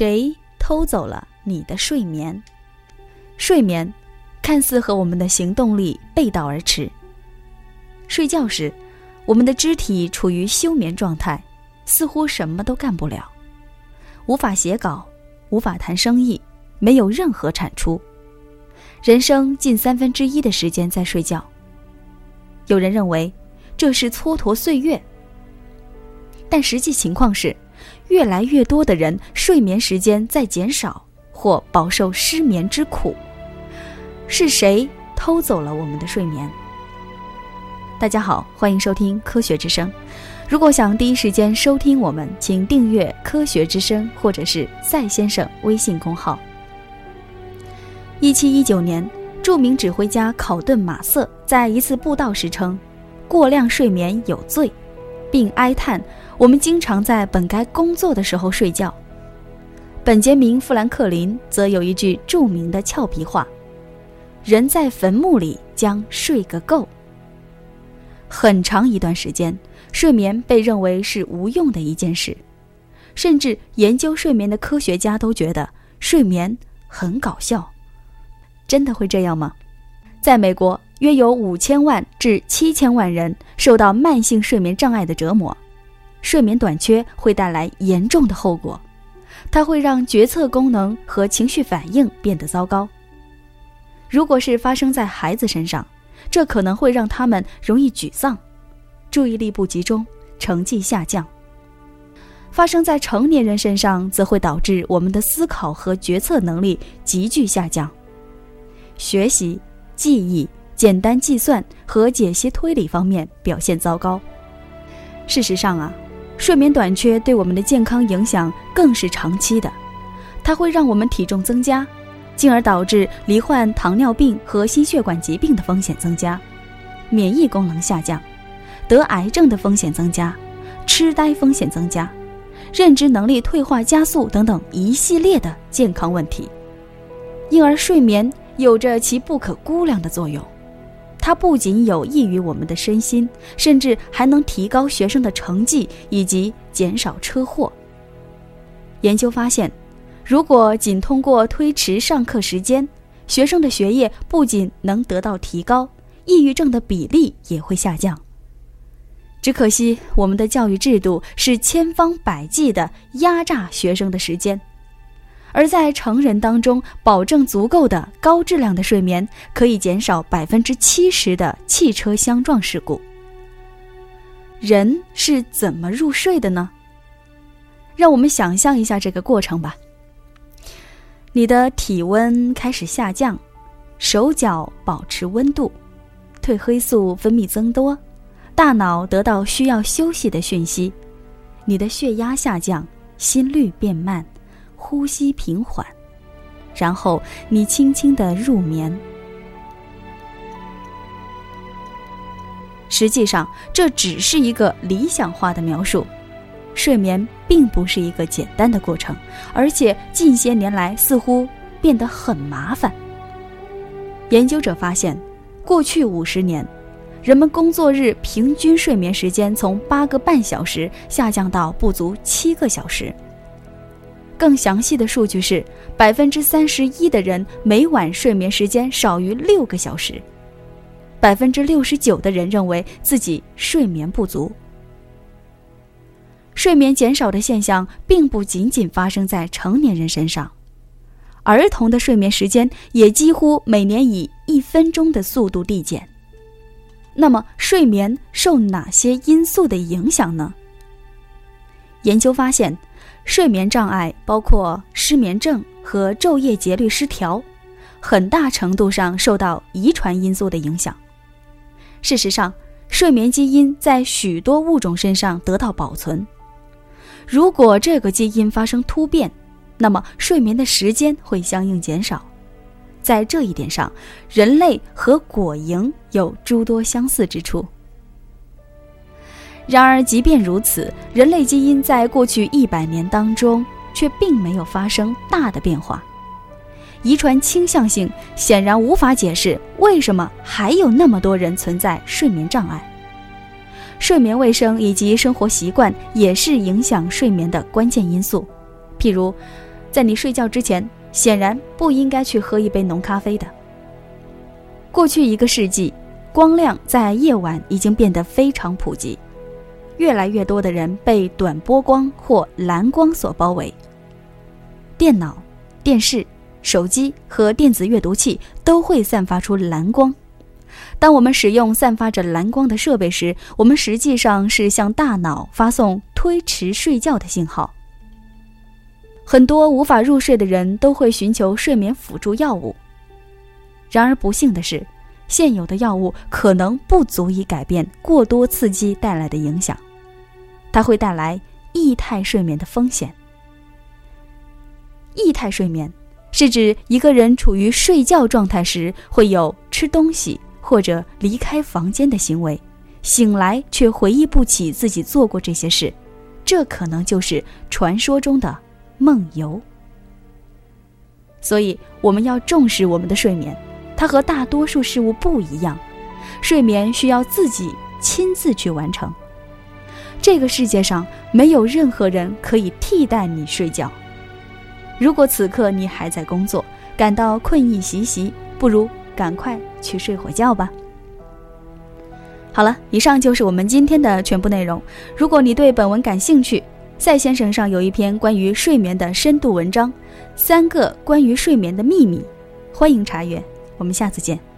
谁偷走了你的睡眠？睡眠看似和我们的行动力背道而驰。睡觉时，我们的肢体处于休眠状态，似乎什么都干不了，无法写稿，无法谈生意，没有任何产出。人生近三分之一的时间在睡觉。有人认为这是蹉跎岁月，但实际情况是。越来越多的人睡眠时间在减少，或饱受失眠之苦。是谁偷走了我们的睡眠？大家好，欢迎收听《科学之声》。如果想第一时间收听我们，请订阅《科学之声》或者是赛先生微信公号。一七一九年，著名指挥家考顿马瑟在一次布道时称：“过量睡眠有罪。”并哀叹：“我们经常在本该工作的时候睡觉。”本杰明·富兰克林则有一句著名的俏皮话：“人在坟墓里将睡个够。”很长一段时间，睡眠被认为是无用的一件事，甚至研究睡眠的科学家都觉得睡眠很搞笑。真的会这样吗？在美国。约有五千万至七千万人受到慢性睡眠障碍的折磨，睡眠短缺会带来严重的后果，它会让决策功能和情绪反应变得糟糕。如果是发生在孩子身上，这可能会让他们容易沮丧、注意力不集中、成绩下降；发生在成年人身上，则会导致我们的思考和决策能力急剧下降，学习、记忆。简单计算和解析推理方面表现糟糕。事实上啊，睡眠短缺对我们的健康影响更是长期的，它会让我们体重增加，进而导致罹患糖尿病和心血管疾病的风险增加，免疫功能下降，得癌症的风险增加，痴呆风险增加，认知能力退化加速等等一系列的健康问题。因而，睡眠有着其不可估量的作用。它不仅有益于我们的身心，甚至还能提高学生的成绩以及减少车祸。研究发现，如果仅通过推迟上课时间，学生的学业不仅能得到提高，抑郁症的比例也会下降。只可惜，我们的教育制度是千方百计的压榨学生的时间。而在成人当中，保证足够的高质量的睡眠，可以减少百分之七十的汽车相撞事故。人是怎么入睡的呢？让我们想象一下这个过程吧。你的体温开始下降，手脚保持温度，褪黑素分泌增多，大脑得到需要休息的讯息，你的血压下降，心率变慢。呼吸平缓，然后你轻轻的入眠。实际上，这只是一个理想化的描述。睡眠并不是一个简单的过程，而且近些年来似乎变得很麻烦。研究者发现，过去五十年，人们工作日平均睡眠时间从八个半小时下降到不足七个小时。更详细的数据是，百分之三十一的人每晚睡眠时间少于六个小时，百分之六十九的人认为自己睡眠不足。睡眠减少的现象并不仅仅发生在成年人身上，儿童的睡眠时间也几乎每年以一分钟的速度递减。那么，睡眠受哪些因素的影响呢？研究发现。睡眠障碍包括失眠症和昼夜节律失调，很大程度上受到遗传因素的影响。事实上，睡眠基因在许多物种身上得到保存。如果这个基因发生突变，那么睡眠的时间会相应减少。在这一点上，人类和果蝇有诸多相似之处。然而，即便如此，人类基因在过去一百年当中却并没有发生大的变化。遗传倾向性显然无法解释为什么还有那么多人存在睡眠障碍。睡眠卫生以及生活习惯也是影响睡眠的关键因素。譬如，在你睡觉之前，显然不应该去喝一杯浓咖啡的。过去一个世纪，光亮在夜晚已经变得非常普及，越来越多的人被短波光或蓝光所包围。电脑、电视、手机和电子阅读器都会散发出蓝光。当我们使用散发着蓝光的设备时，我们实际上是向大脑发送推迟睡觉的信号。很多无法入睡的人都会寻求睡眠辅助药物。然而不幸的是，现有的药物可能不足以改变过多刺激带来的影响，它会带来异态睡眠的风险。异态睡眠是指一个人处于睡觉状态时会有吃东西。或者离开房间的行为，醒来却回忆不起自己做过这些事，这可能就是传说中的梦游。所以我们要重视我们的睡眠，它和大多数事物不一样，睡眠需要自己亲自去完成。这个世界上没有任何人可以替代你睡觉。如果此刻你还在工作，感到困意袭袭，不如。赶快去睡会觉吧。好了，以上就是我们今天的全部内容。如果你对本文感兴趣，赛先生上有一篇关于睡眠的深度文章，《三个关于睡眠的秘密》，欢迎查阅。我们下次见。